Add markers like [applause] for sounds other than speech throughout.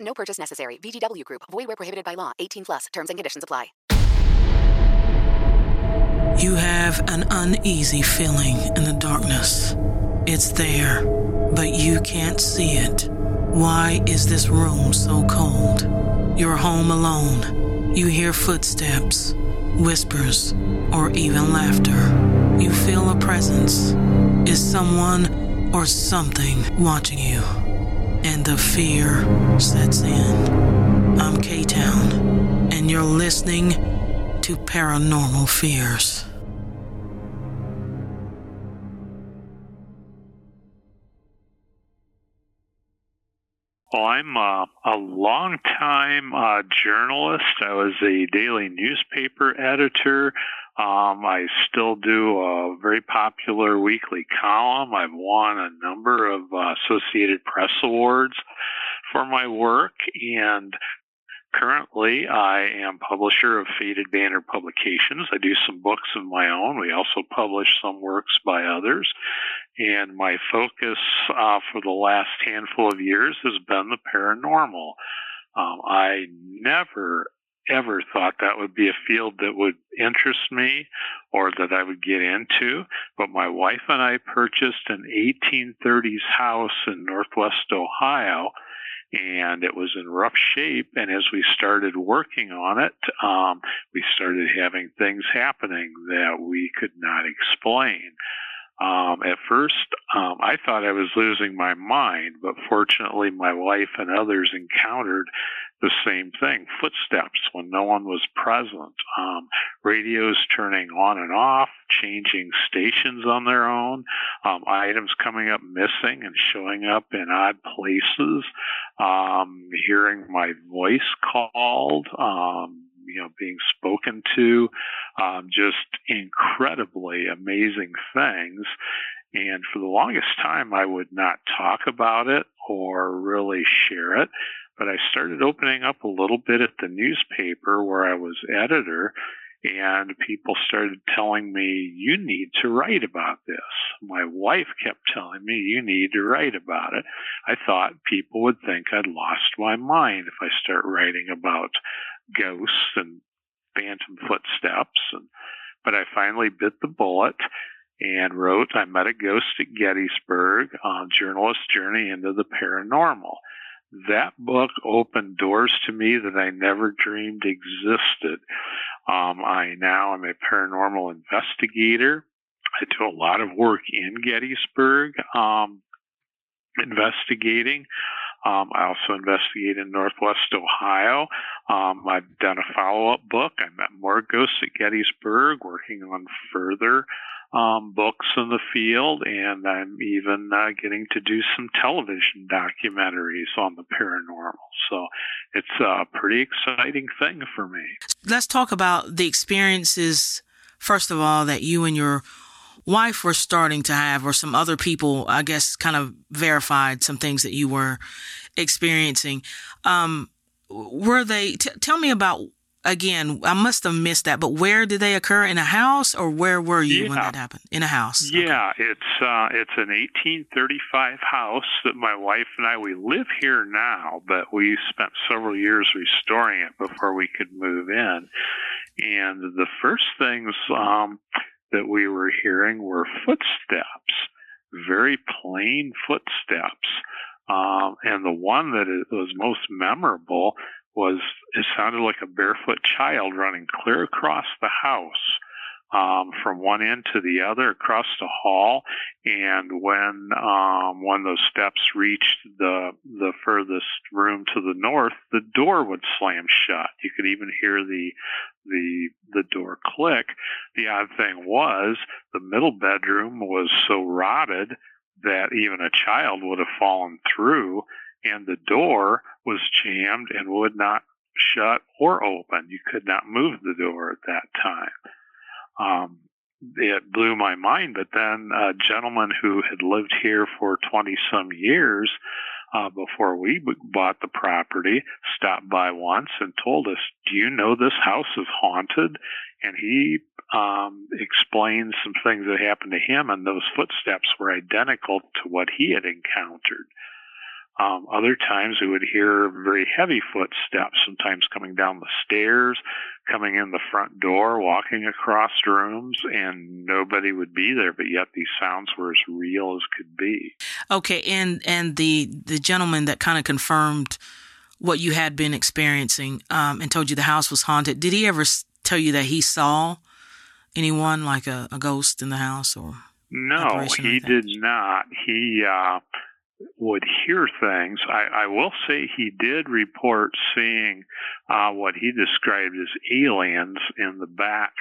No purchase necessary. VGW Group. Void where prohibited by law. 18 plus. Terms and conditions apply. You have an uneasy feeling in the darkness. It's there, but you can't see it. Why is this room so cold? You're home alone. You hear footsteps, whispers, or even laughter. You feel a presence. Is someone or something watching you? And the fear sets in. I'm K Town, and you're listening to Paranormal Fears. Well, I'm uh, a long-time uh, journalist. I was a daily newspaper editor. Um, I still do a very popular weekly column. I've won a number of uh, Associated Press awards for my work, and currently I am publisher of Faded Banner Publications. I do some books of my own. We also publish some works by others. And my focus uh, for the last handful of years has been the paranormal. Um, I never, ever thought that would be a field that would interest me or that I would get into. But my wife and I purchased an 1830s house in Northwest Ohio and it was in rough shape. And as we started working on it, um, we started having things happening that we could not explain. Um, at first, um, I thought I was losing my mind, but fortunately, my wife and others encountered the same thing footsteps when no one was present, um, radios turning on and off, changing stations on their own, um, items coming up missing and showing up in odd places, um, hearing my voice called, um, you know, being spoken to, um, just incredibly amazing things. And for the longest time, I would not talk about it or really share it. But I started opening up a little bit at the newspaper where I was editor, and people started telling me, You need to write about this. My wife kept telling me, You need to write about it. I thought people would think I'd lost my mind if I start writing about ghosts and phantom footsteps. And, but I finally bit the bullet and wrote I Met a Ghost at Gettysburg on Journalist's Journey into the Paranormal. That book opened doors to me that I never dreamed existed. Um, I now am a paranormal investigator. I do a lot of work in Gettysburg um, investigating. Um, I also investigate in Northwest Ohio. Um, I've done a follow up book. I met more ghosts at Gettysburg, working on further um, books in the field, and I'm even uh, getting to do some television documentaries on the paranormal. So it's a pretty exciting thing for me. Let's talk about the experiences, first of all, that you and your wife were starting to have, or some other people, I guess, kind of verified some things that you were experiencing. Um, were they, t- tell me about, again, I must have missed that, but where did they occur? In a house or where were you Yeah. when that happened? In a house. Yeah, it's uh, it's an 1835 house that my wife and I we live here now, but we spent several years restoring it before we could move in. And the first things um, that we were hearing were footsteps, very plain footsteps. Um, and the one that was most memorable was it sounded like a barefoot child running clear across the house um, from one end to the other across the hall. And when um, when those steps reached the the furthest room to the north, the door would slam shut. You could even hear the the the door click. The odd thing was the middle bedroom was so rotted that even a child would have fallen through and the door was jammed and would not shut or open. You could not move the door at that time. Um, it blew my mind. But then a gentleman who had lived here for 20 some years uh, before we bought the property stopped by once and told us, Do you know this house is haunted? And he um, explained some things that happened to him, and those footsteps were identical to what he had encountered. Um, other times we would hear very heavy footsteps, sometimes coming down the stairs, coming in the front door, walking across rooms, and nobody would be there, but yet these sounds were as real as could be. Okay, and and the the gentleman that kind of confirmed what you had been experiencing um, and told you the house was haunted. Did he ever tell you that he saw anyone like a, a ghost in the house or? No, he did not. He uh, would hear things. I, I will say he did report seeing uh, what he described as aliens in the back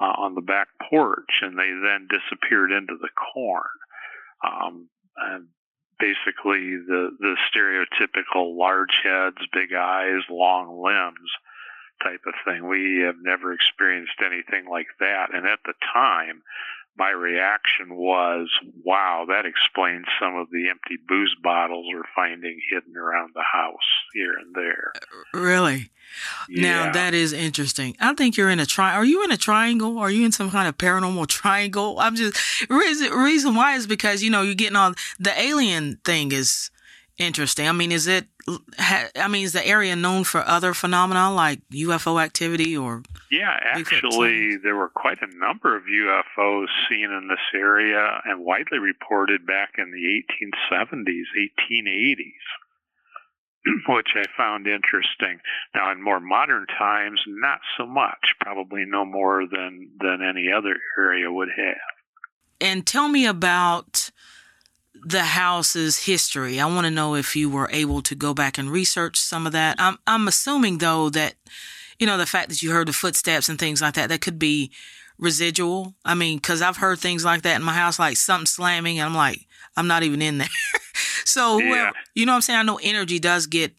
uh, on the back porch, and they then disappeared into the corn. Um, and basically, the the stereotypical large heads, big eyes, long limbs type of thing. We have never experienced anything like that, and at the time, my reaction was, wow, that explains some of the empty booze bottles we're finding hidden around the house here and there. Uh, really? Yeah. Now that is interesting. I think you're in a tri. Are you in a triangle? Are you in some kind of paranormal [laughs] triangle? I'm just reason reason why is because you know you're getting all the alien thing is interesting. I mean, is it? I mean, is the area known for other phenomena like UFO activity or? Yeah, actually, there were quite a number of UFOs seen in this area and widely reported back in the 1870s, 1880s, [clears throat] which I found interesting. Now, in more modern times, not so much. Probably no more than than any other area would have. And tell me about the house's history. I want to know if you were able to go back and research some of that. I'm I'm assuming though that you know the fact that you heard the footsteps and things like that that could be residual. I mean, cuz I've heard things like that in my house like something slamming and I'm like I'm not even in there. [laughs] so whoever, yeah. you know what I'm saying? I know energy does get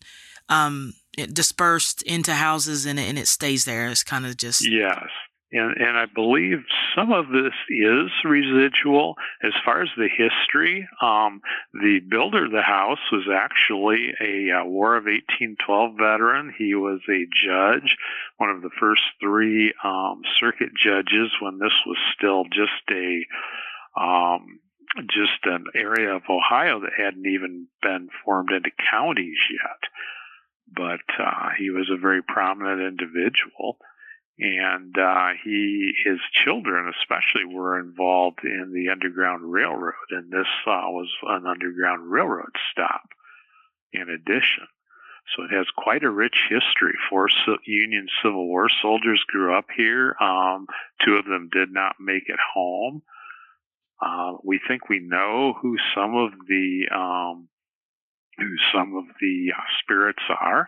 um dispersed into houses and and it stays there. It's kind of just Yes. And, and I believe some of this is residual. As far as the history, um, the builder of the house was actually a uh, War of 1812 veteran. He was a judge, one of the first three um, circuit judges when this was still just a um, just an area of Ohio that hadn't even been formed into counties yet. But uh, he was a very prominent individual and uh, he his children especially were involved in the underground railroad and this uh, was an underground railroad stop in addition. So it has quite a rich history. Four union civil war soldiers grew up here. Um, two of them did not make it home. Uh, we think we know who some of the um, who some of the uh, spirits are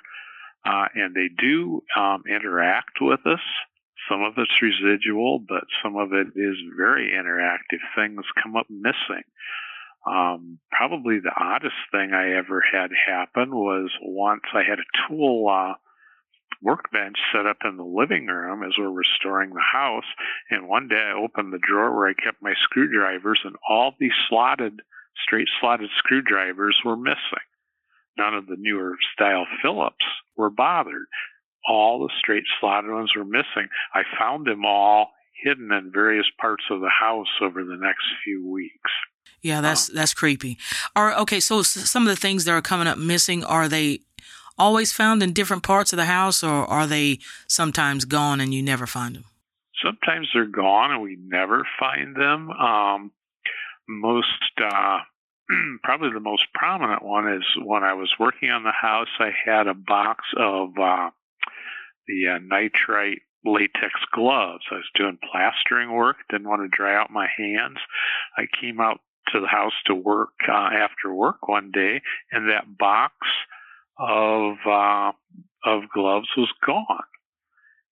uh, and they do um, interact with us. Some of it's residual, but some of it is very interactive. Things come up missing. Um, probably the oddest thing I ever had happen was once I had a tool uh, workbench set up in the living room as we're restoring the house, and one day I opened the drawer where I kept my screwdrivers, and all these slotted, straight slotted screwdrivers were missing. None of the newer style Phillips were bothered. All the straight slotted ones were missing. I found them all hidden in various parts of the house over the next few weeks. Yeah, that's um, that's creepy. Are okay, so some of the things that are coming up missing are they always found in different parts of the house or are they sometimes gone and you never find them? Sometimes they're gone and we never find them. Um, most uh, [clears throat] probably the most prominent one is when I was working on the house, I had a box of uh, the uh, nitrile latex gloves. I was doing plastering work, didn't want to dry out my hands. I came out to the house to work uh, after work one day, and that box of uh, of gloves was gone.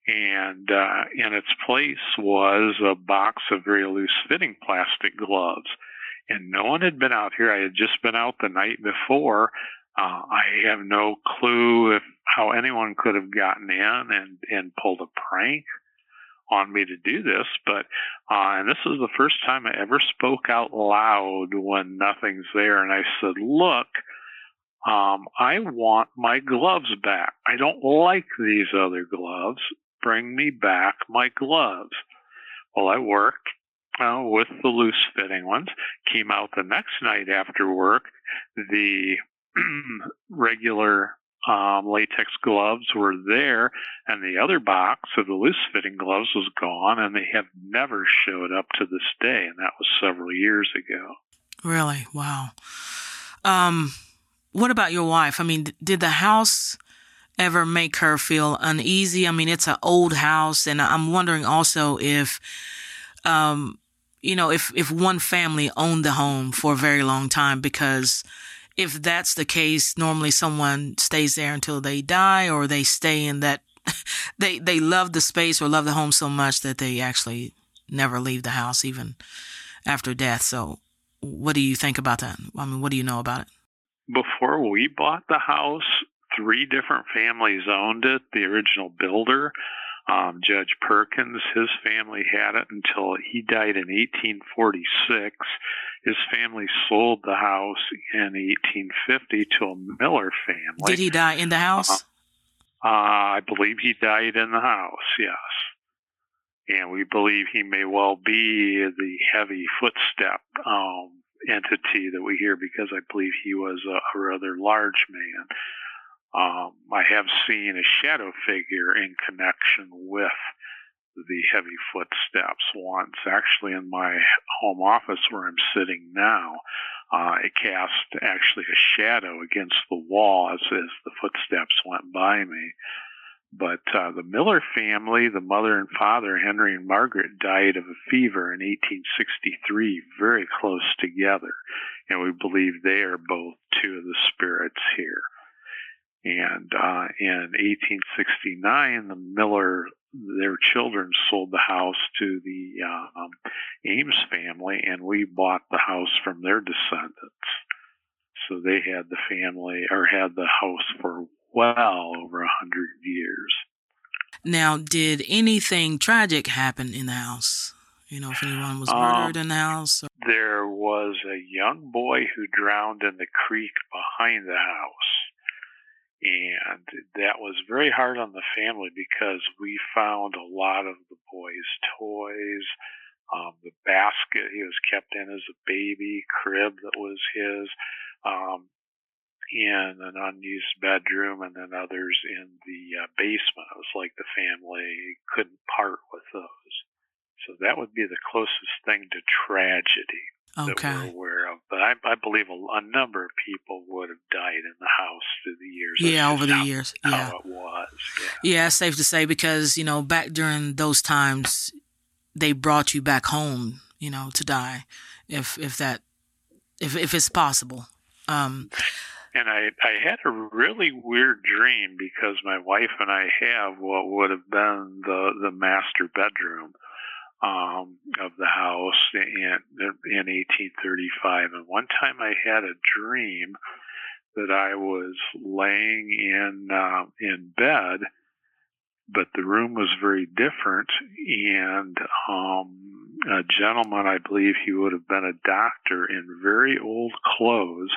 And uh, in its place was a box of very loose fitting plastic gloves and no one had been out here. I had just been out the night before Uh, I have no clue if how anyone could have gotten in and, and pulled a prank on me to do this, but uh, and this is the first time I ever spoke out loud when nothing's there, and I said, "Look, um, I want my gloves back. I don't like these other gloves. Bring me back my gloves." Well, I worked uh, with the loose fitting ones. Came out the next night after work. The [clears throat] regular um, latex gloves were there, and the other box of the loose fitting gloves was gone, and they have never showed up to this day, and that was several years ago. Really? Wow. Um, what about your wife? I mean, did the house ever make her feel uneasy? I mean, it's an old house, and I'm wondering also if, um, you know, if if one family owned the home for a very long time, because if that's the case, normally someone stays there until they die, or they stay in that [laughs] they they love the space or love the home so much that they actually never leave the house even after death. So, what do you think about that? I mean, what do you know about it? Before we bought the house, three different families owned it. The original builder, um, Judge Perkins, his family had it until he died in 1846. His family sold the house in 1850 to a Miller family. Did he die in the house? Uh, uh, I believe he died in the house, yes. And we believe he may well be the heavy footstep um, entity that we hear because I believe he was a, a rather large man. Um, I have seen a shadow figure in connection with the heavy footsteps once. Actually, in my home office where I'm sitting now, uh, it cast actually a shadow against the wall as, as the footsteps went by me. But uh, the Miller family, the mother and father, Henry and Margaret, died of a fever in 1863, very close together. And we believe they are both two of the spirits here. And uh, in 1869, the Miller, their children sold the house to the uh, um, Ames family, and we bought the house from their descendants. So they had the family or had the house for well over a hundred years. Now, did anything tragic happen in the house? You know, if anyone was murdered um, in the house? Or... There was a young boy who drowned in the creek behind the house. And that was very hard on the family because we found a lot of the boy's toys, um, the basket he was kept in as a baby, crib that was his, um, in an unused bedroom, and then others in the uh, basement. It was like the family couldn't part with those. So that would be the closest thing to tragedy okay. that we're aware of. But I, I believe a, a, number of people would have died in the house through the years. Yeah, over the years. Yeah, it was. Yeah. yeah, safe to say because you know back during those times, they brought you back home, you know, to die, if if that, if if it's possible. Um, and I, I had a really weird dream because my wife and I have what would have been the, the master bedroom um, of the house in, in 1835. And one time I had a dream that I was laying in uh, in bed, but the room was very different. And um, a gentleman, I believe he would have been a doctor in very old clothes,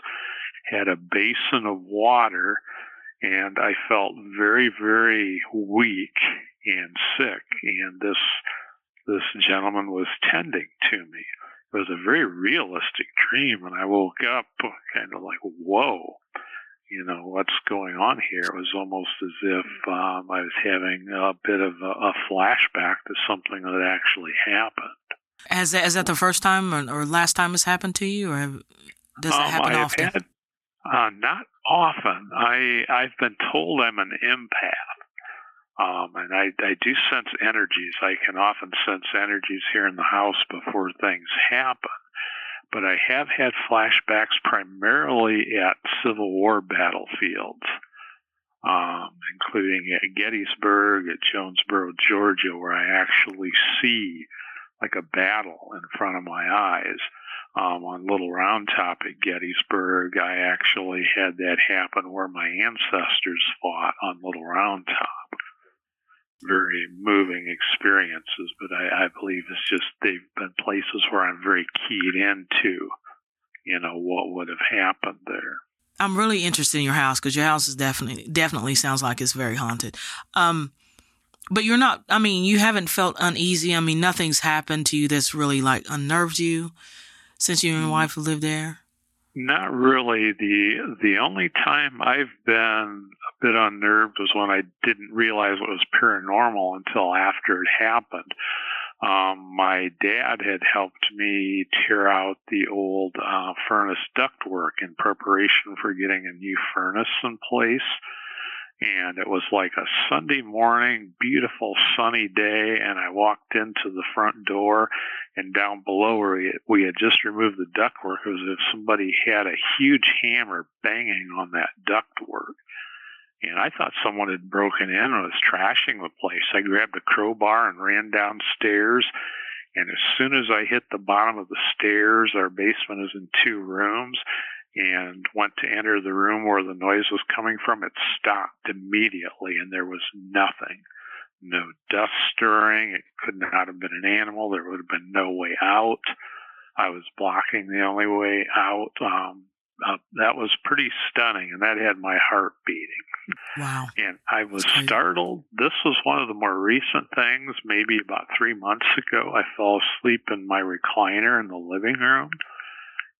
had a basin of water, and I felt very, very weak and sick. And this this gentleman was tending to me. It was a very realistic dream, and I woke up kind of like, whoa, you know, what's going on here? It was almost as if um, I was having a bit of a, a, flashback to something that actually happened. Has that, is that the first time or, or last time it's happened to you, or does that um, happen I often? Had, uh, not often. I I've been told I'm an empath. Um, and I, I do sense energies. I can often sense energies here in the house before things happen. But I have had flashbacks primarily at Civil War battlefields, um, including at Gettysburg, at Jonesboro, Georgia, where I actually see like a battle in front of my eyes. um, on Little Round Top at Gettysburg. I actually had that happen where my ancestors fought on Little Round Top. Very moving experiences, but I, I believe it's just they've been places where I'm very keyed into, you know, what would have happened there. I'm really interested in your house because your house is definitely definitely sounds like it's very haunted. Um, but you're not. I mean, you haven't felt uneasy. I mean, nothing's happened to you that's really like unnerved you since you and your mm. wife lived there? Not really. The the only time I've been a bit unnerved was when I didn't realize what was paranormal until after it happened. Um, my dad had helped me tear out the old uh, furnace ductwork in preparation for getting a new furnace in place and it was like a Sunday morning, beautiful sunny day, and I walked into the front door, and down below where we, had just removed the ductwork, it was as if somebody had a huge hammer banging on that ductwork. And I thought someone had broken in and was trashing the place. I grabbed a crowbar and ran downstairs. And as soon as I hit the bottom of the stairs, our basement is in two rooms, and went to enter the room where the noise was coming from, it stopped immediately and there was nothing. No dust stirring. It could not have been an animal. There would have been no way out. I was blocking the only way out. Um, uh, that was pretty stunning, and that had my heart beating. Wow. And I was startled. This was one of the more recent things, maybe about three months ago. I fell asleep in my recliner in the living room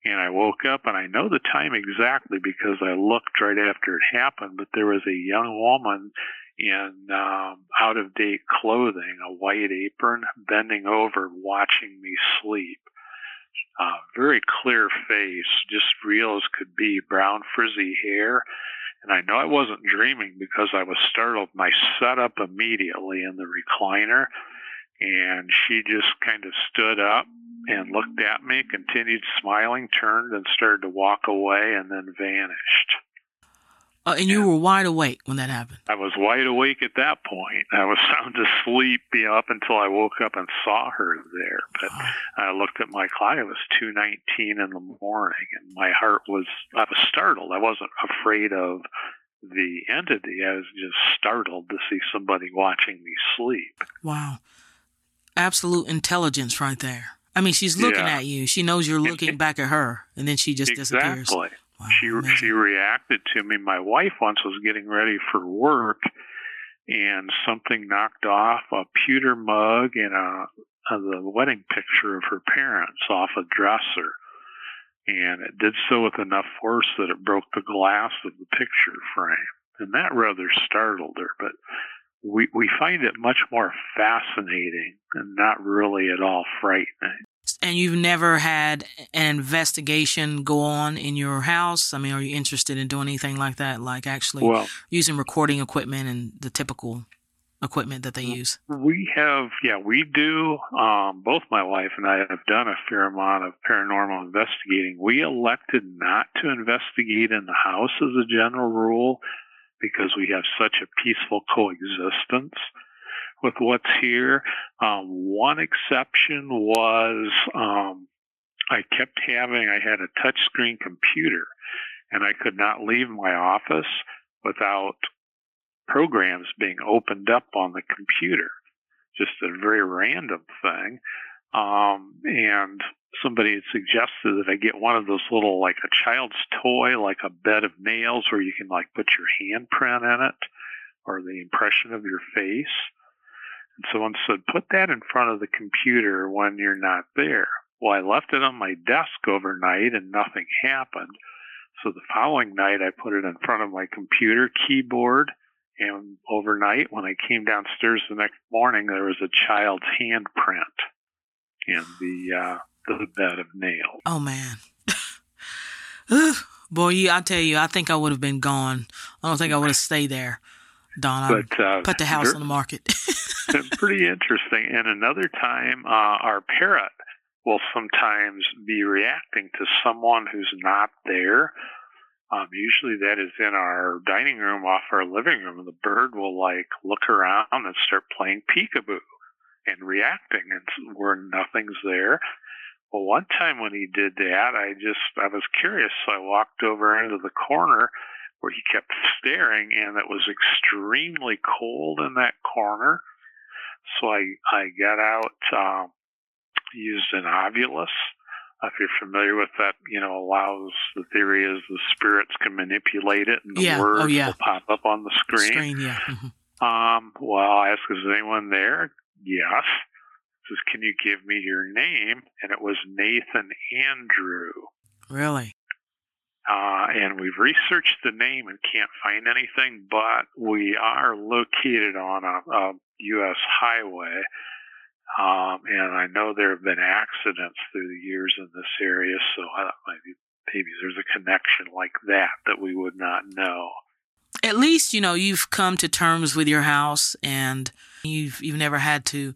and I woke up and I know the time exactly because I looked right after it happened, but there was a young woman in um, out of date clothing, a white apron, bending over watching me sleep. Uh, very clear face, just real as could be, brown frizzy hair. And I know I wasn't dreaming because I was startled I sat up immediately in the recliner and she just kind of stood up and looked at me, continued smiling, turned and started to walk away, and then vanished. Uh, and you were wide awake when that happened. I was wide awake at that point. I was [laughs] sound asleep you know, up until I woke up and saw her there. But I looked at my clock; it was two nineteen in the morning, and my heart was. I was startled. I wasn't afraid of the entity. I was just startled to see somebody watching me sleep. Wow, absolute intelligence right there. I mean, she's looking yeah. at you. She knows you're looking back at her, and then she just exactly. disappears. Wow, she amazing. she reacted to me. My wife once was getting ready for work, and something knocked off a pewter mug and a, a the wedding picture of her parents off a dresser, and it did so with enough force that it broke the glass of the picture frame, and that rather startled her. But we, we find it much more fascinating and not really at all frightening. And you've never had an investigation go on in your house? I mean, are you interested in doing anything like that? Like actually well, using recording equipment and the typical equipment that they use? We have, yeah, we do. Um, both my wife and I have done a fair amount of paranormal investigating. We elected not to investigate in the house as a general rule because we have such a peaceful coexistence with what's here. Um, one exception was um, I kept having, I had a touchscreen computer and I could not leave my office without programs being opened up on the computer. Just a very random thing. Um, and somebody had suggested that I get one of those little, like a child's toy, like a bed of nails where you can like put your handprint in it or the impression of your face. And someone said, put that in front of the computer when you're not there. Well, I left it on my desk overnight and nothing happened. So the following night, I put it in front of my computer keyboard. And overnight, when I came downstairs the next morning, there was a child's handprint in the uh, the bed of nails. Oh man, [laughs] boy, you, I tell you, I think I would have been gone. I don't think I would have stayed there. Don, but, uh, put the house on the market. [laughs] pretty interesting. And another time, uh, our parrot will sometimes be reacting to someone who's not there. Um, usually that is in our dining room off our living room. And the bird will like look around and start playing peekaboo and reacting and where nothing's there. Well, one time when he did that, I just I was curious, so I walked over into the corner where he kept staring, and it was extremely cold in that corner. So I I got out, um, used an Ovilus. If you're familiar with that, you know, allows the theory is the spirits can manipulate it, and the Yeah. Oh, words yeah. will pop up on the screen. Screen, yeah. mhm. Um, well, I asked, is anyone there? Yes. Says, can you give me your name? And it was Nathan Andrew. Really? Uh, and we've researched the name and can't find anything, but we are located on a, a U.S. highway. Um, and I know there have been accidents through the years in this area, so I thought maybe, maybe there's a connection like that that we would not know. At least you know you've come to terms with your house, and you've you've never had to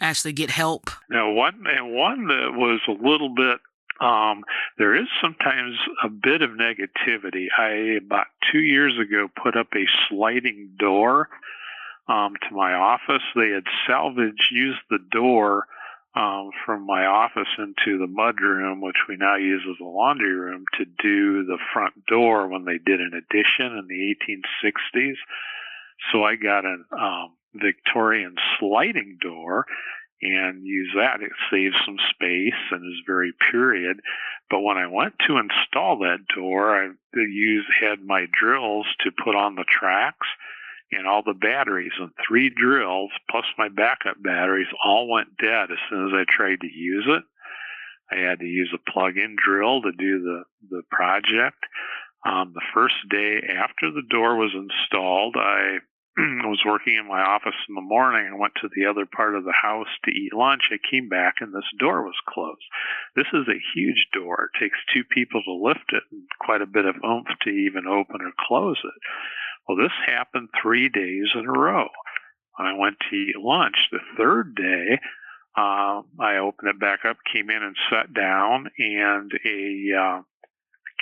actually get help. Now, one and one that was a little bit. Um, there is sometimes a bit of negativity. I about two years ago put up a sliding door um, to my office. They had salvaged, used the door um, from my office into the mudroom, which we now use as a laundry room, to do the front door when they did an addition in the 1860s. So I got a um, Victorian sliding door and use that. It saves some space and is very period. But when I went to install that door, I used had my drills to put on the tracks and all the batteries and three drills plus my backup batteries all went dead as soon as I tried to use it. I had to use a plug-in drill to do the the project. Um, the first day after the door was installed, I was working in my office in the morning. I went to the other part of the house to eat lunch. I came back and this door was closed. This is a huge door. It takes two people to lift it and quite a bit of oomph to even open or close it. Well, this happened three days in a row. I went to eat lunch the third day, uh, I opened it back up, came in and sat down, and a uh,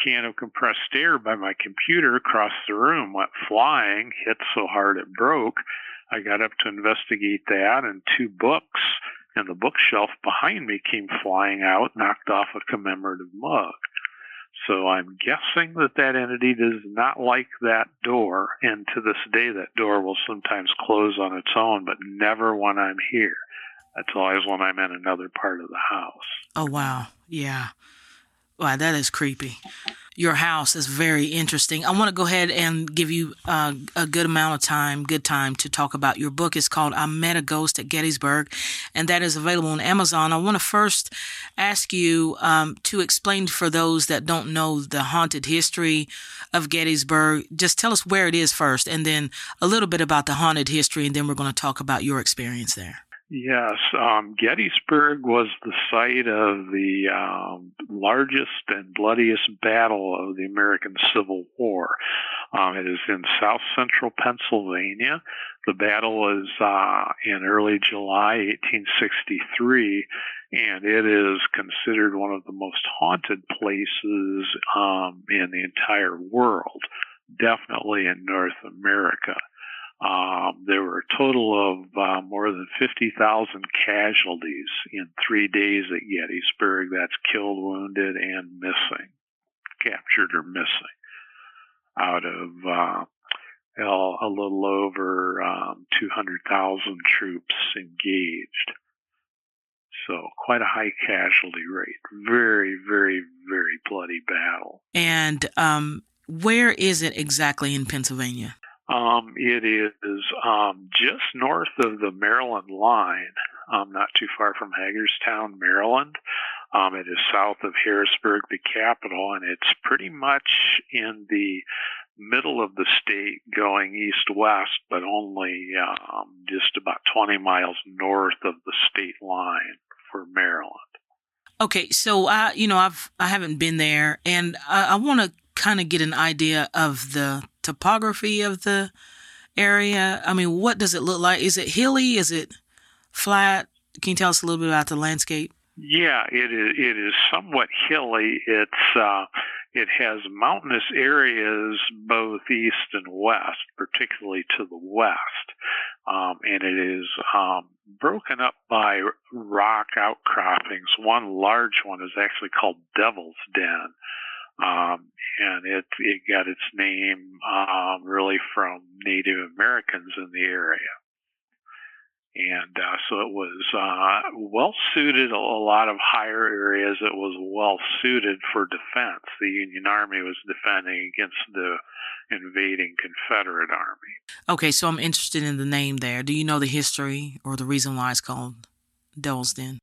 can of compressed air by my computer across the room went flying, hit so hard it broke. I got up to investigate that, and two books in the bookshelf behind me came flying out, knocked off a commemorative mug. So I'm guessing that that entity does not like that door, and to this day, that door will sometimes close on its own, but never when I'm here. That's always when I'm in another part of the house. Oh wow, yeah. Wow, that is creepy. Your house is very interesting. I want to go ahead and give you uh, a good amount of time, good time to talk about your book. It's called I Met a Ghost at Gettysburg, and that is available on Amazon. I want to first ask you um, to explain for those that don't know the haunted history of Gettysburg. Just tell us where it is first, and then a little bit about the haunted history, and then we're going to talk about your experience there. Yes, um, Gettysburg was the site of the um, largest and bloodiest battle of the American Civil War. Um, it is in south central Pennsylvania. The battle was uh, in early July 1863, and it is considered one of the most haunted places um, in the entire world, definitely in North America. Um, there were a total of uh, more than 50,000 casualties in three days at Gettysburg. That's killed, wounded, and missing, captured or missing, out of uh, a little over um, 200,000 troops engaged. So quite a high casualty rate. Very, very, very bloody battle. And um, where is it exactly in Pennsylvania? Um, it is um, just north of the Maryland line, um, not too far from Hagerstown, Maryland. Um, it is south of Harrisburg, the capital, and it's pretty much in the middle of the state going east west, but only um, just about 20 miles north of the state line for Maryland. Okay, so I, you know, I've I haven't been there, and I, I want to kind of get an idea of the topography of the area. I mean, what does it look like? Is it hilly? Is it flat? Can you tell us a little bit about the landscape? Yeah, it is. It is somewhat hilly. It's uh, it has mountainous areas both east and west, particularly to the west. um, and it is um, broken up by rock outcroppings. One large one is actually called Devil's Den, um, and it it got its name um, really from Native Americans in the area and uh, so it was uh, well suited. A lot of higher areas, it was well suited for defense. The Union Army was defending against the invading Confederate Army. Okay, so I'm interested in the name there. Do you know the history or the reason why it's called Devil's Den?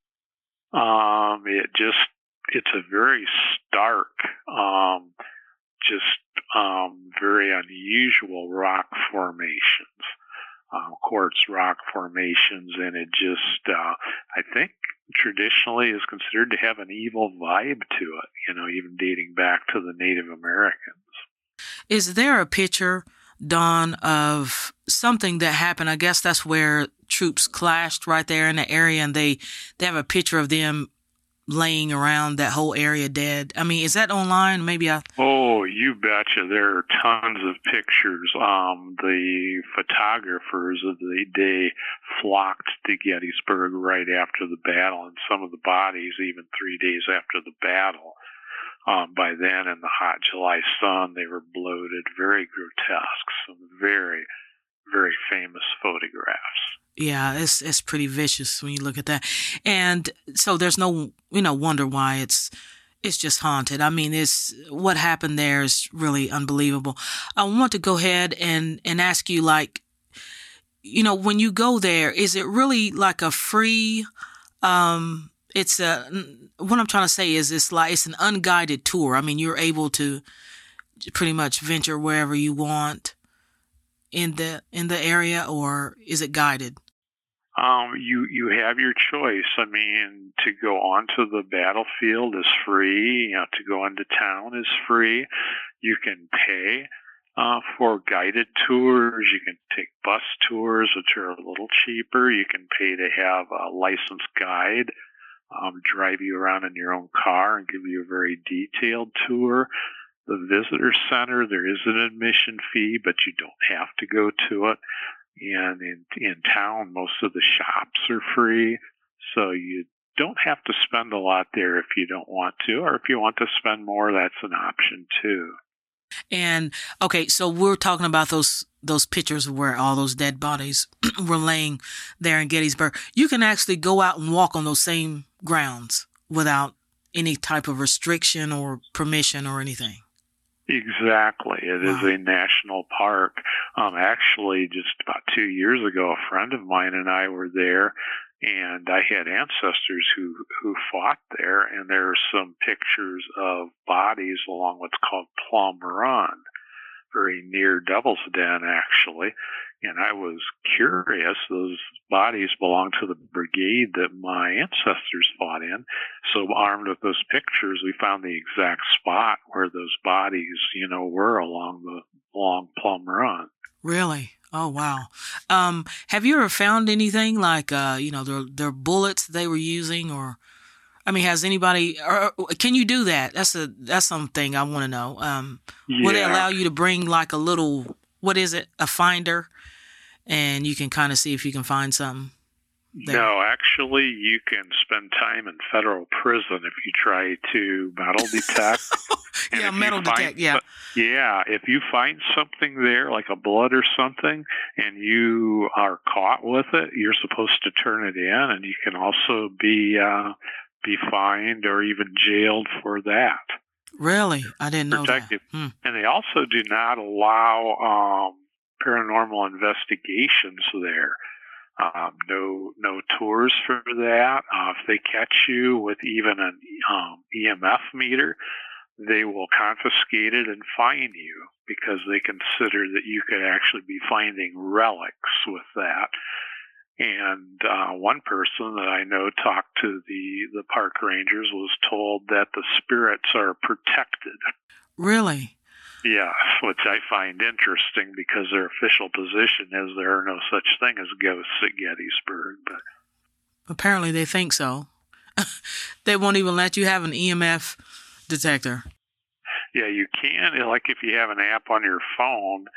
Um, it just it's a very stark, um, just um, very unusual rock formations uh, quartz rock formations, and it just, uh, I think, traditionally is considered to have an evil vibe to it. You know, even dating back to the Native Americans. Is there a picture, Don, of something that happened? I guess that's where troops clashed right there in the area, and they they have a picture of them laying around that whole area dead. I mean, is that online? Maybe I. Oh, you betcha. There are tons of pictures. Um, the photographers of the day flocked to Gettysburg right after the battle, and some of the bodies even three days after the battle. Um, by then, in the hot July sun, they were bloated, very grotesque, some very, very famous photographs yeah, it's it's pretty vicious when you look at that. And so there's no you know wonder why it's it's just haunted. I mean, it's what happened there is really unbelievable. I want to go ahead and and ask you like you know, when you go there, is it really like a free um it's a what I'm trying to say is it's like it's an unguided tour. I mean, you're able to pretty much venture wherever you want in the in the area or is it guided? um, you you have your choice. I mean, to go onto the battlefield is free. You know, to go into town is free. You can pay uh, for guided tours. You can take bus tours, which are a little cheaper. You can pay to have a licensed guide um, drive you around in your own car and give you a very detailed tour. The visitor center, there is an admission fee, but you don't have to go to it. And in in town most of the shops are free. So you don't have to spend a lot there if you don't want to or if you want to spend more that's an option too. And okay so we're talking about those those pictures where all those dead bodies [clears throat] were laying there in gettysburg. You can actually go out and walk on those same grounds without any type of restriction or permission or anything Exactly. It wow. is a national park. Um, actually, just about two years ago, a friend of mine and I were there, and I had ancestors who who fought there, and there are some pictures of bodies along what's called Plum Run, very near Devil's Den, actually. And I was curious. Those bodies belonged to the brigade that my ancestors fought in. So, armed with those pictures, we found the exact spot where those bodies, you know, were along the long Plum Run. Really? Oh wow. Um, have you ever found anything like uh, you know, their their bullets they were using or I mean, has anybody or can you do that? That's a that's something I want to know. Um, yeah. will they allow you to bring like a little what is it? A finder and you can kind of see if you can find something. There. No, actually, you can spend time in federal prison if you try to metal detect. [laughs] yeah, metal detect. Yeah, yeah. If you find something there, like a blood or something, and you are caught with it, you're supposed to turn it in, and you can also be uh, be fined or even jailed for that. Really, I didn't know Protective. that. Hmm. And they also do not allow um, paranormal investigations there. Um, no, no tours for that. Uh, if they catch you with even an um, EMF meter, they will confiscate it and fine you because they consider that you could actually be finding relics with that. And uh, one person that I know talked to the the park rangers was told that the spirits are protected. Really? Yeah, which I find interesting because their official position is there are no such thing as ghosts at Gettysburg. But apparently, they think so. [laughs] they won't even let you have an EMF detector. Yeah, you can. Like if you have an app on your phone,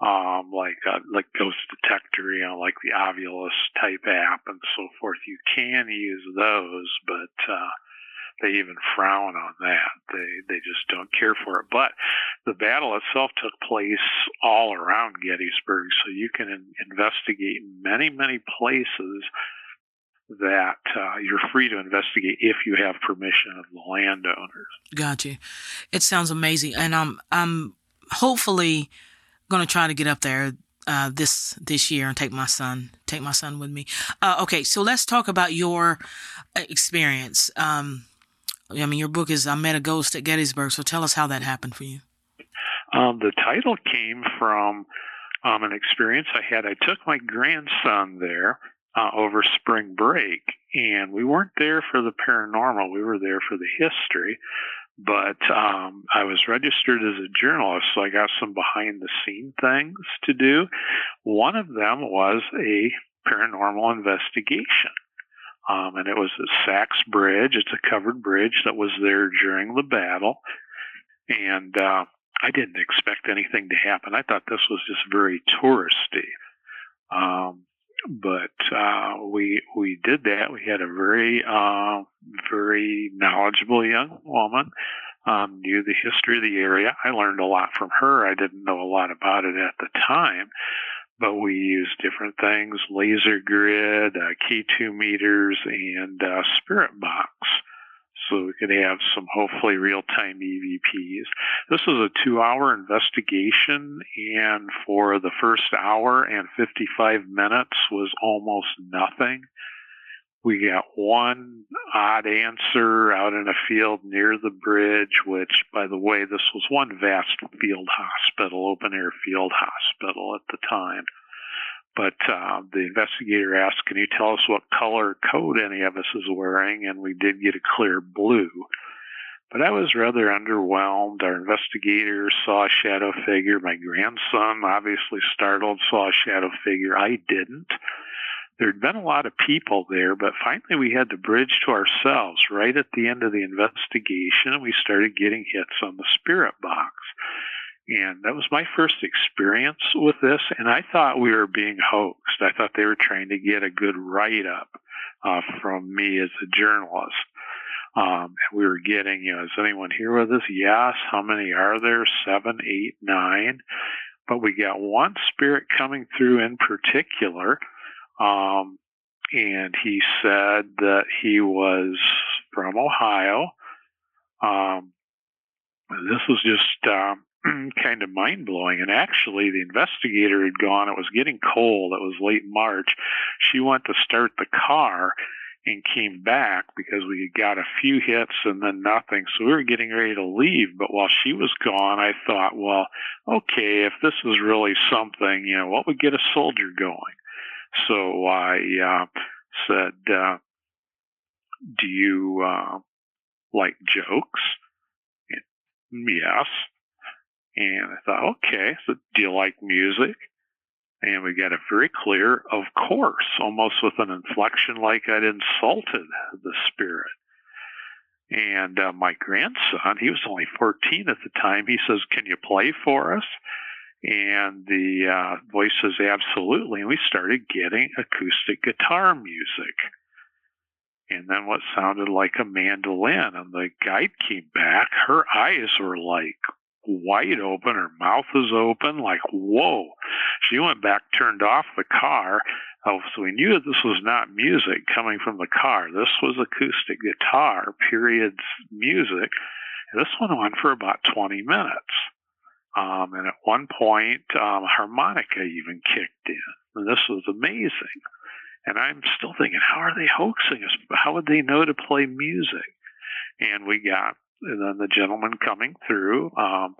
um, like uh, like Ghost Detector, you know, like the Ovilus type app and so forth. You can use those, but uh, they even frown on that. They they just don't care for it. But the battle itself took place all around Gettysburg, so you can in, investigate many many places that uh, you're free to investigate if you have permission of the landowners. Gotcha. It sounds amazing, and I'm I'm hopefully going to try to get up there uh, this this year and take my son take my son with me. Uh, okay, so let's talk about your uh, experience. Um, I mean, your book is "I Met a Ghost at Gettysburg," so tell us how that happened for you. Um, the title came from um, an experience I had. I took my grandson there uh, over spring break, and we weren't there for the paranormal. We were there for the history. But um, I was registered as a journalist, so I got some behind the scene things to do. One of them was a paranormal investigation. Um, and it was at Sachs Bridge. It's a covered bridge that was there during the battle. And uh, I didn't expect anything to happen. I thought this was just very touristy. Um, but uh, we we did that. We had a very uh, very knowledgeable young woman. Um, knew the history of the area. I learned a lot from her. I didn't know a lot about it at the time, but we used different things: laser grid, uh, K2 meters, and uh, spirit box so we could have some hopefully real time EVPs. This was a two hour investigation, and for the first hour and 55 minutes was almost nothing. We got one odd answer out in a field near the bridge, which, by the way, this was one vast field hospital, open air field hospital at the time. But uh, the investigator asked, Can you tell us what color coat any of us is wearing? And we did get a clear blue. But I was rather underwhelmed. Our investigator saw a shadow figure. My grandson, obviously startled, saw a shadow figure. I didn't. There'd been a lot of people there, but finally we had the bridge to ourselves right at the end of the investigation, and we started getting hits on the spirit box. And that was my first experience with this. And I thought we were being hoaxed. I thought they were trying to get a good write up uh, from me as a journalist. Um, we were getting, you know, is anyone here with us? Yes. How many are there? Seven, eight, nine. But we got one spirit coming through in particular. Um, and he said that he was from Ohio. Um, this was just um, kind of mind blowing. And actually, the investigator had gone. It was getting cold. It was late March. She went to start the car and came back because we had got a few hits and then nothing. So we were getting ready to leave. But while she was gone, I thought, well, okay, if this is really something, you know, what would get a soldier going? So I uh, said, uh, do you uh, like jokes? Yes. And I thought, okay, so do you like music? And we got it very clear, of course, almost with an inflection like I'd insulted the spirit. And uh, my grandson, he was only 14 at the time, he says, Can you play for us? And the uh, voice says, Absolutely. And we started getting acoustic guitar music. And then what sounded like a mandolin. And the guide came back. Her eyes were like wide open. Her mouth is open, like, whoa. She went back, turned off the car. Oh, so we knew that this was not music coming from the car. This was acoustic guitar, periods music. And this went on for about 20 minutes. Um, and at one point, um, harmonica even kicked in. And this was amazing. And I'm still thinking, how are they hoaxing us? How would they know to play music? And we got and then the gentleman coming through, um,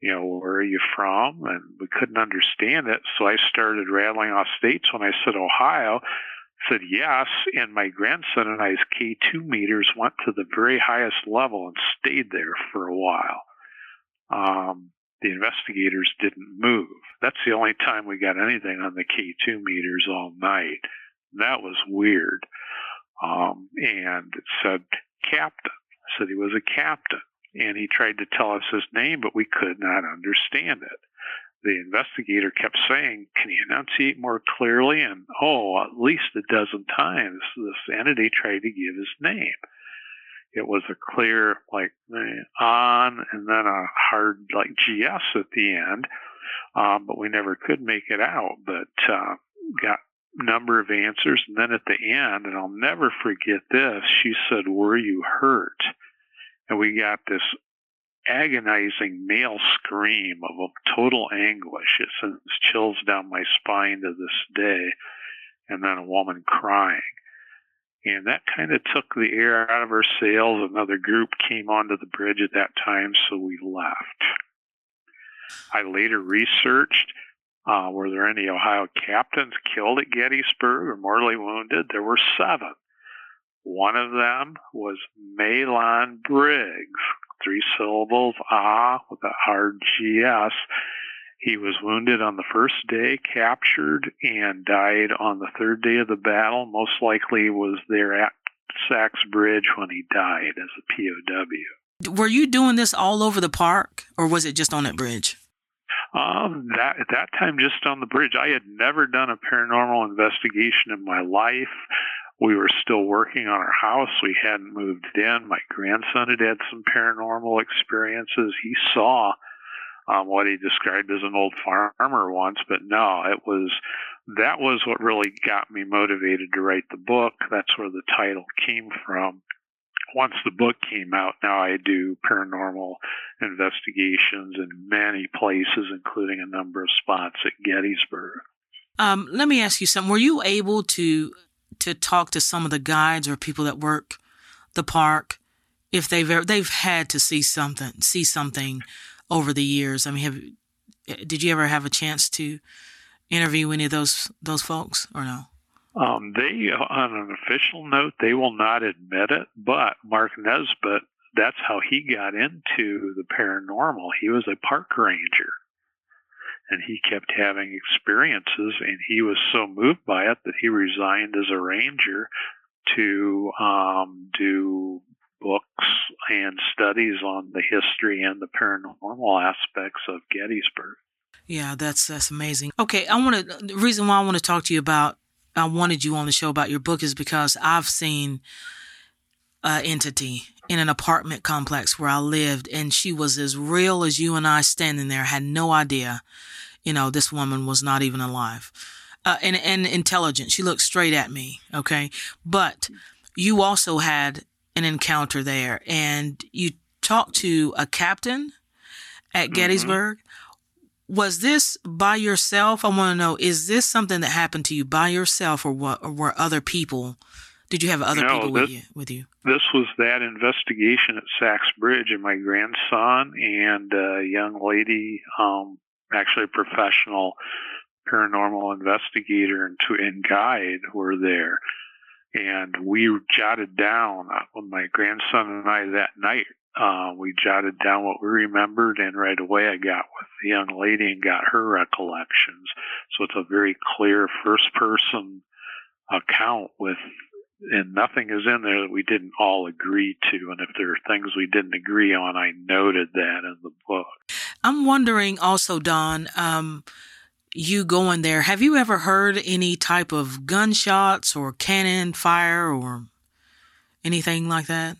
you know, where are you from? And we couldn't understand it. So I started rattling off states when I said Ohio. Said yes, and my grandson and I's K2 meters went to the very highest level and stayed there for a while. Um, the investigators didn't move. That's the only time we got anything on the K2 meters all night. That was weird. Um, and it said captain said he was a captain. And he tried to tell us his name, but we could not understand it. the investigator kept saying, Can you enunciate more clearly? And oh, at least a dozen times this entity tried to give his name. It was a clear, like, on, and then a hard, like, GS at the end. Um, but we never could make it out. But uh, got number of answers. And then at the end, and I'll never forget this, she said, Were you hurt? And we got this agonizing male scream of total anguish. It sends chills down my spine to this day. And then a woman crying. And that kind of took the air out of our sails. Another group came onto the bridge at that time, so we left. I later researched uh, were there any Ohio captains killed at Gettysburg or mortally wounded? There were seven. One of them was Mahlon Briggs, three syllables, ah, with a hard GS. He was wounded on the first day, captured, and died on the third day of the battle. Most likely was there at Sachs Bridge when he died as a POW. Were you doing this all over the park, or was it just on that bridge? Um, that at that time, just on the bridge, I had never done a paranormal investigation in my life. We were still working on our house. We hadn't moved in. My grandson had had some paranormal experiences. He saw um, what he described as an old farmer once, but no, it was that was what really got me motivated to write the book. That's where the title came from once the book came out, now I do paranormal investigations in many places, including a number of spots at Gettysburg. Um, let me ask you something. Were you able to to talk to some of the guides or people that work the park if they've ever, they've had to see something see something over the years? I mean, have did you ever have a chance to interview any of those those folks or no? Um, they, on an official note, they will not admit it, but Mark Nesbitt, that's how he got into the paranormal. He was a park ranger and he kept having experiences and he was so moved by it that he resigned as a ranger to um, do books and studies on the history and the paranormal aspects of Gettysburg. Yeah, that's that's amazing. Okay, I want to the reason why I want to talk to you about I wanted you on the show about your book is because I've seen an entity in an apartment complex where I lived, and she was as real as you and I standing there. Had no idea, you know, this woman was not even alive, uh, and and intelligent. She looked straight at me. Okay, but you also had an encounter there, and you talked to a captain at mm-hmm. Gettysburg was this by yourself? I want to know, is this something that happened to you by yourself or what, or were other people? Did you have other no, people this, with you, with you? This was that investigation at Sachs Bridge and my grandson and a young lady, um, actually a professional paranormal investigator and, to, and guide were there. And we jotted down uh, when my grandson and I that night uh, we jotted down what we remembered, and right away I got with the young lady and got her recollections. So it's a very clear first person account with, and nothing is in there that we didn't all agree to. And if there are things we didn't agree on, I noted that in the book. I'm wondering also, Don, um, you going there, have you ever heard any type of gunshots or cannon fire or anything like that?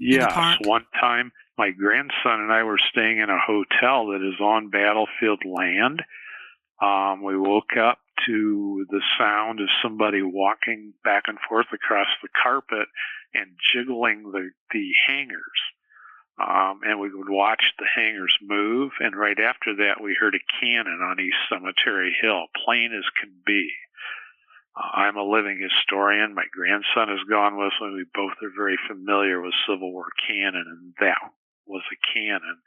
Yes, one time my grandson and I were staying in a hotel that is on battlefield land. Um, we woke up to the sound of somebody walking back and forth across the carpet and jiggling the, the hangers. Um, and we would watch the hangers move. And right after that, we heard a cannon on East Cemetery Hill, plain as can be. I'm a living historian. My grandson has gone with me. We both are very familiar with Civil War cannon, and that was a cannon.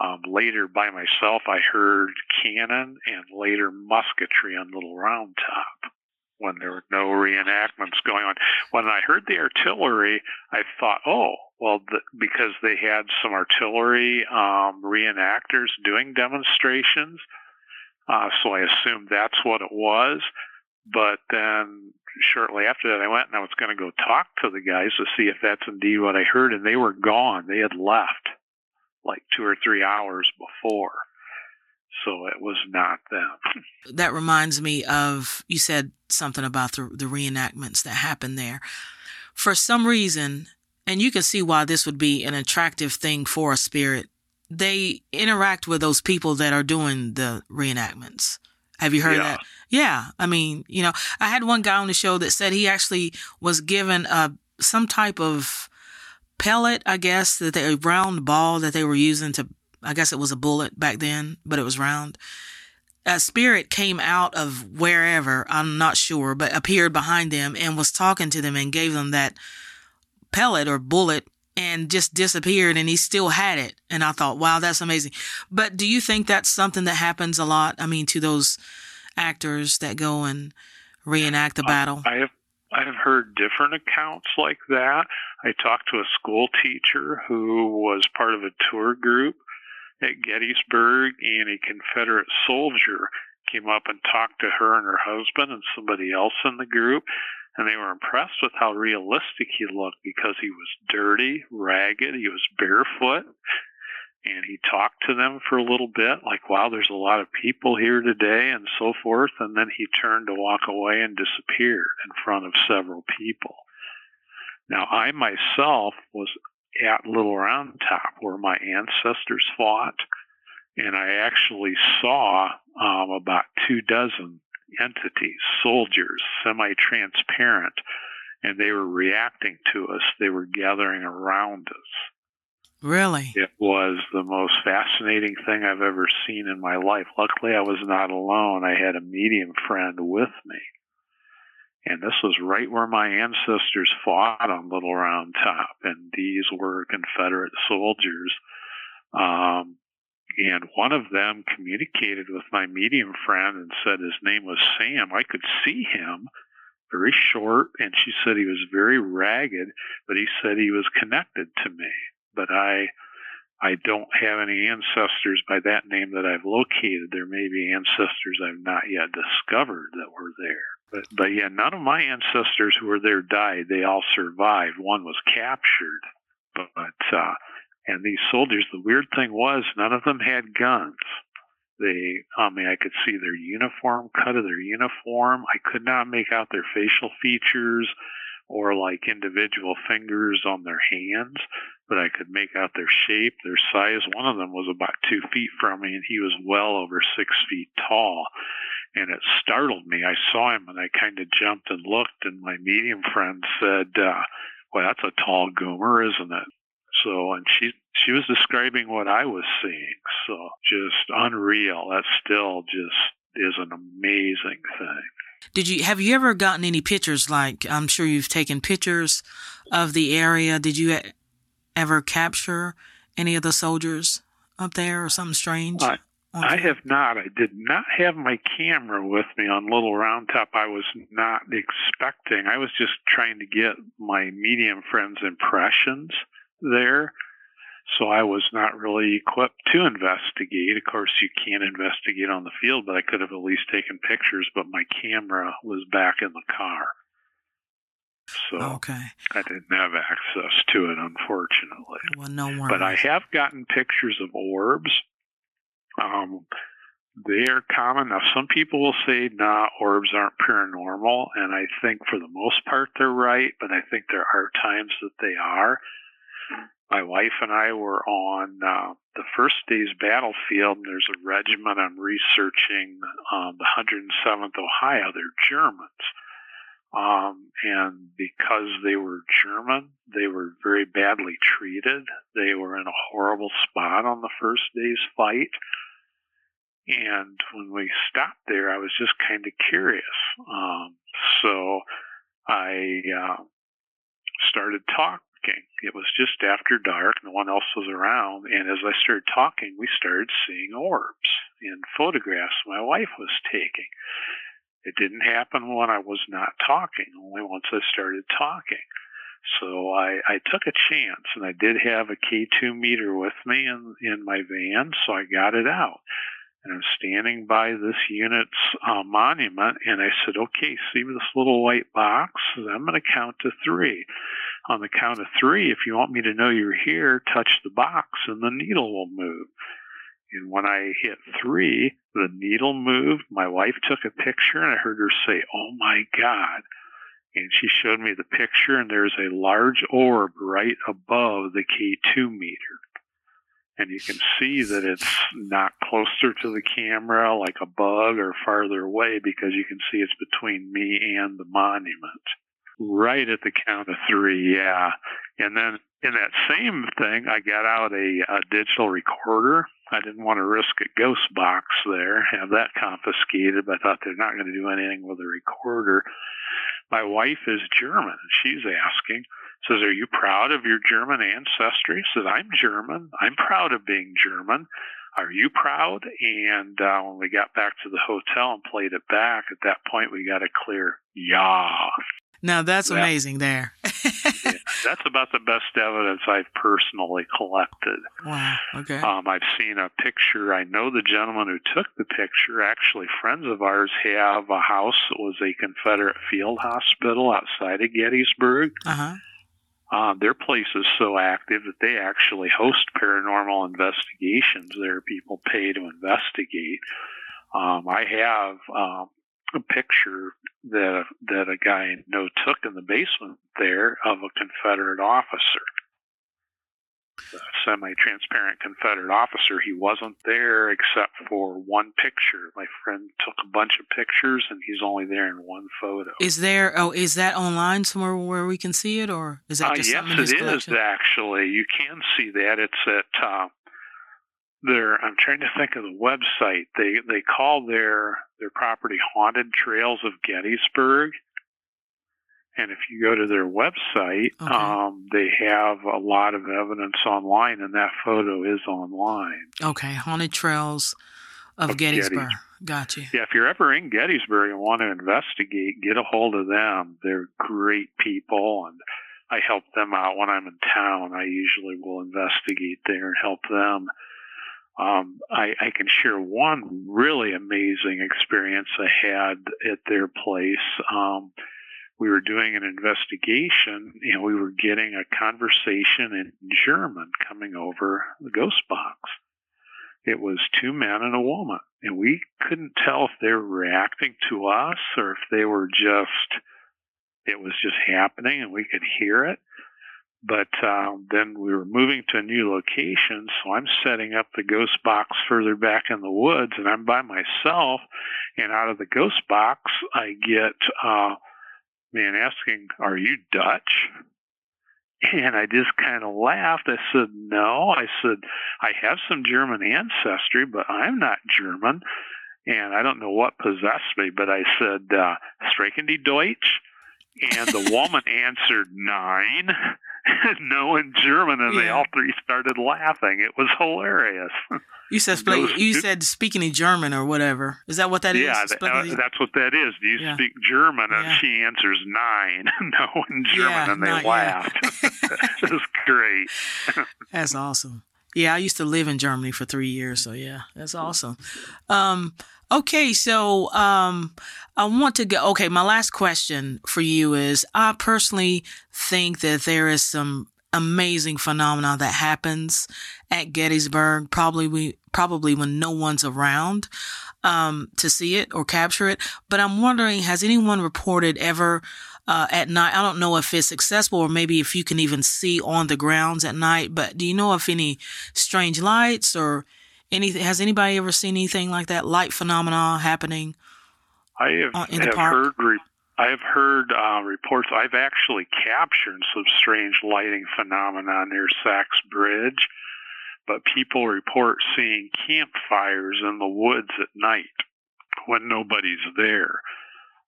Um, later, by myself, I heard cannon and later musketry on Little Round Top when there were no reenactments going on. When I heard the artillery, I thought, oh, well, the, because they had some artillery um, reenactors doing demonstrations. Uh, so I assumed that's what it was. But then shortly after that, I went and I was going to go talk to the guys to see if that's indeed what I heard, and they were gone. They had left like two or three hours before. So it was not them. That reminds me of you said something about the, the reenactments that happened there. For some reason, and you can see why this would be an attractive thing for a spirit, they interact with those people that are doing the reenactments. Have you heard Yeah. that? Yeah. I mean, you know, I had one guy on the show that said he actually was given a some type of pellet, I guess, that they a round ball that they were using to I guess it was a bullet back then, but it was round. A spirit came out of wherever, I'm not sure, but appeared behind them and was talking to them and gave them that pellet or bullet and just disappeared and he still had it. And I thought, wow, that's amazing. But do you think that's something that happens a lot? I mean, to those actors that go and reenact the battle? I have I have heard different accounts like that. I talked to a school teacher who was part of a tour group at Gettysburg, and a Confederate soldier came up and talked to her and her husband and somebody else in the group, and they were impressed with how realistic he looked because he was dirty, ragged, he was barefoot, and he talked to them for a little bit, like, wow, there's a lot of people here today, and so forth. And then he turned to walk away and disappeared in front of several people. Now, I myself was at Little Round Top where my ancestors fought, and I actually saw um, about two dozen entities, soldiers, semi transparent, and they were reacting to us. They were gathering around us. Really? It was the most fascinating thing I've ever seen in my life. Luckily, I was not alone. I had a medium friend with me. And this was right where my ancestors fought on Little Round Top, and these were Confederate soldiers. Um, and one of them communicated with my medium friend and said his name was Sam. I could see him, very short, and she said he was very ragged, but he said he was connected to me. But I, I don't have any ancestors by that name that I've located. There may be ancestors I've not yet discovered that were there. But, but yeah, none of my ancestors who were there died. They all survived. One was captured, but uh, and these soldiers. The weird thing was, none of them had guns. They, I mean, I could see their uniform, cut of their uniform. I could not make out their facial features or like individual fingers on their hands, but I could make out their shape, their size. One of them was about two feet from me, and he was well over six feet tall. And it startled me. I saw him, and I kind of jumped and looked, and my medium friend said, uh, "Well, that's a tall goomer, isn't it?" So, and she she was describing what I was seeing. So, just unreal. That still just is an amazing thing. Did you have you ever gotten any pictures? Like I'm sure you've taken pictures of the area. Did you ever capture any of the soldiers up there or something strange? I, on I have not. I did not have my camera with me on Little Round Top. I was not expecting. I was just trying to get my medium friend's impressions there. So I was not really equipped to investigate. Of course, you can't investigate on the field, but I could have at least taken pictures. But my camera was back in the car, so Okay. I didn't have access to it, unfortunately Well, no worries. but I have gotten pictures of orbs. Um, they are common. Now, some people will say, nah, orbs aren't paranormal, and I think for the most part they're right, but I think there are times that they are. My wife and I were on uh, the first day's battlefield, and there's a regiment I'm researching, um, the 107th Ohio. They're Germans. Um, and because they were German, they were very badly treated. They were in a horrible spot on the first day's fight. And when we stopped there, I was just kind of curious. Um, so I uh, started talking. It was just after dark, no one else was around. And as I started talking, we started seeing orbs in photographs my wife was taking. It didn't happen when I was not talking, only once I started talking. So I, I took a chance, and I did have a K2 meter with me in, in my van, so I got it out. And I'm standing by this unit's uh, monument, and I said, okay, see this little white box? I'm going to count to three. On the count of three, if you want me to know you're here, touch the box, and the needle will move. And when I hit three, the needle moved. My wife took a picture and I heard her say, Oh my God. And she showed me the picture and there's a large orb right above the K2 meter. And you can see that it's not closer to the camera like a bug or farther away because you can see it's between me and the monument. Right at the count of three, yeah. And then in that same thing, I got out a, a digital recorder. I didn't want to risk a ghost box there, have that confiscated, but I thought they're not going to do anything with a recorder. My wife is German, and she's asking, says, Are you proud of your German ancestry? Says, I'm German. I'm proud of being German. Are you proud? And uh, when we got back to the hotel and played it back, at that point we got a clear yeah. Now that's That- amazing there. [laughs] yeah. That's about the best evidence I've personally collected. wow. Okay. Um, I've seen a picture. I know the gentleman who took the picture. Actually, friends of ours have a house that was a Confederate field hospital outside of Gettysburg. Uh huh. Um, their place is so active that they actually host paranormal investigations there. People pay to investigate. Um, I have um, a picture that that a guy I know took in the basement there of a Confederate officer, a semi-transparent Confederate officer. He wasn't there except for one picture. My friend took a bunch of pictures, and he's only there in one photo. Is there? Oh, is that online somewhere where we can see it, or is that Uh, just yes, something in his it is collection? actually. You can see that. It's at uh, their. I'm trying to think of the website. They they call their their property Haunted Trails of Gettysburg. And if you go to their website, Okay. um, they have a lot of evidence online, and that photo is online. Okay, haunted trails of Of Gettysburg. Gettysburg. Got you. Yeah, if you're ever in Gettysburg and want to investigate, get a hold of them. They're great people, and I help them out when I'm in town. I usually will investigate there and help them. Um, I, I can share one really amazing experience I had at their place. Um, we were doing an investigation and we were getting a conversation in German coming over the ghost box. It was two men and a woman, and we couldn't tell if they were reacting to us or if they were just, it was just happening and we could hear it. But um, then we were moving to a new location, so I'm setting up the ghost box further back in the woods, and I'm by myself. And out of the ghost box, I get uh, man asking, "Are you Dutch?" And I just kind of laughed. I said, "No." I said, "I have some German ancestry, but I'm not German." And I don't know what possessed me, but I said, uh, "Sprechen die Deutsch?" And the woman answered nein, [laughs] no in German, and they all three started laughing. It was hilarious. You said [laughs] you said speaking in German or whatever. Is that what that is? yeah, th- Speaking uh, that's what that is. Do you Yeah. speak German? And Yeah. she answers nein, [laughs] no in German, Yeah, and they yeah. laughed. it was great. That's awesome. Yeah, I used to live in Germany for three years, so yeah, that's awesome. Um, okay, so um, I want to go. Okay, my last question for you is: I personally think that there is some amazing phenomena that happens at Gettysburg, probably we probably when no one's around um, to see it or capture it. But I'm wondering, has anyone reported ever? uh, at night. I don't know if it's accessible or maybe if you can even see on the grounds at night, but do you know of any strange lights or anything? Has anybody ever seen anything like that light phenomena happening? I have, Uh, in the have park? heard re- I have heard uh, reports. I've actually captured some strange lighting phenomena near Sachs Bridge, but people report seeing campfires in the woods at night when nobody's there,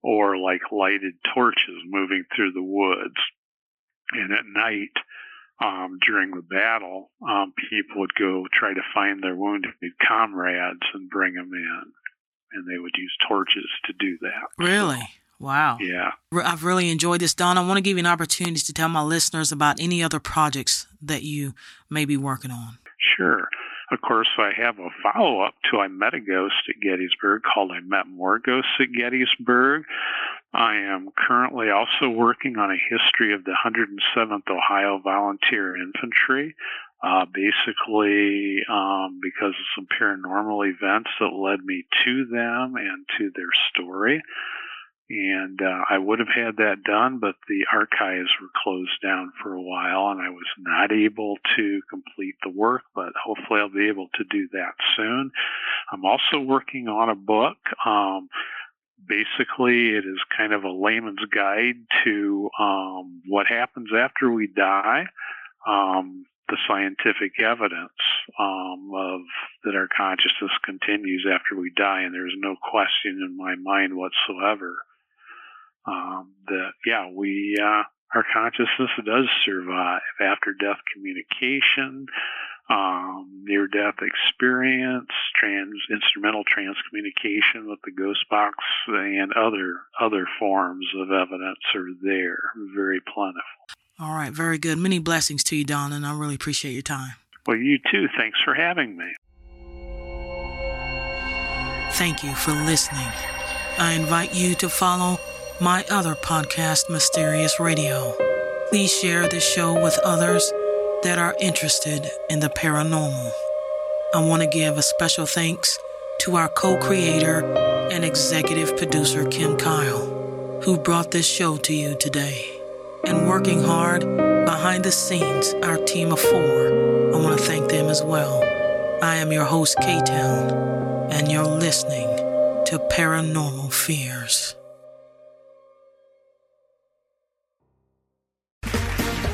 or like lighted torches moving through the woods. And at night, um, during the battle, um, people would go try to find their wounded comrades and bring them in, and they would use torches to do that. Really? Wow. Yeah. I've really enjoyed this, Don. I want to give you an opportunity to tell my listeners about any other projects that you may be working on. Sure. Of course, I have a follow up to I Met a Ghost at Gettysburg called I Met More Ghosts at Gettysburg. I am currently also working on a history of the 107th Ohio Volunteer Infantry. uh, basically um, because of some paranormal events that led me to them and to their story. And uh, I would have had that done, but the archives were closed down for a while, and I was not able to complete the work. But hopefully, I'll be able to do that soon. I'm also working on a book. Um, basically, it is kind of a layman's guide to um, what happens after we die. Um, the scientific evidence um, of that our consciousness continues after we die, and there's no question in my mind whatsoever um, that yeah, we uh, our consciousness does survive after death communication, um, near death experience, trans instrumental transcommunication with the ghost box, and other other forms of evidence are there, very plentiful. All right, very good. Many blessings to you, Don, and I really appreciate your time. Well, you too. Thanks for having me. Thank you for listening. I invite you to follow my other podcast, Mysterious Radio. Please share this show with others that are interested in the paranormal. I want to give a special thanks to our co creator and executive producer, Kim Kyle, who brought this show to you today. And working hard behind the scenes, our team of four, I want to thank them as well. I am your host, K Town, and you're listening to Paranormal Fears.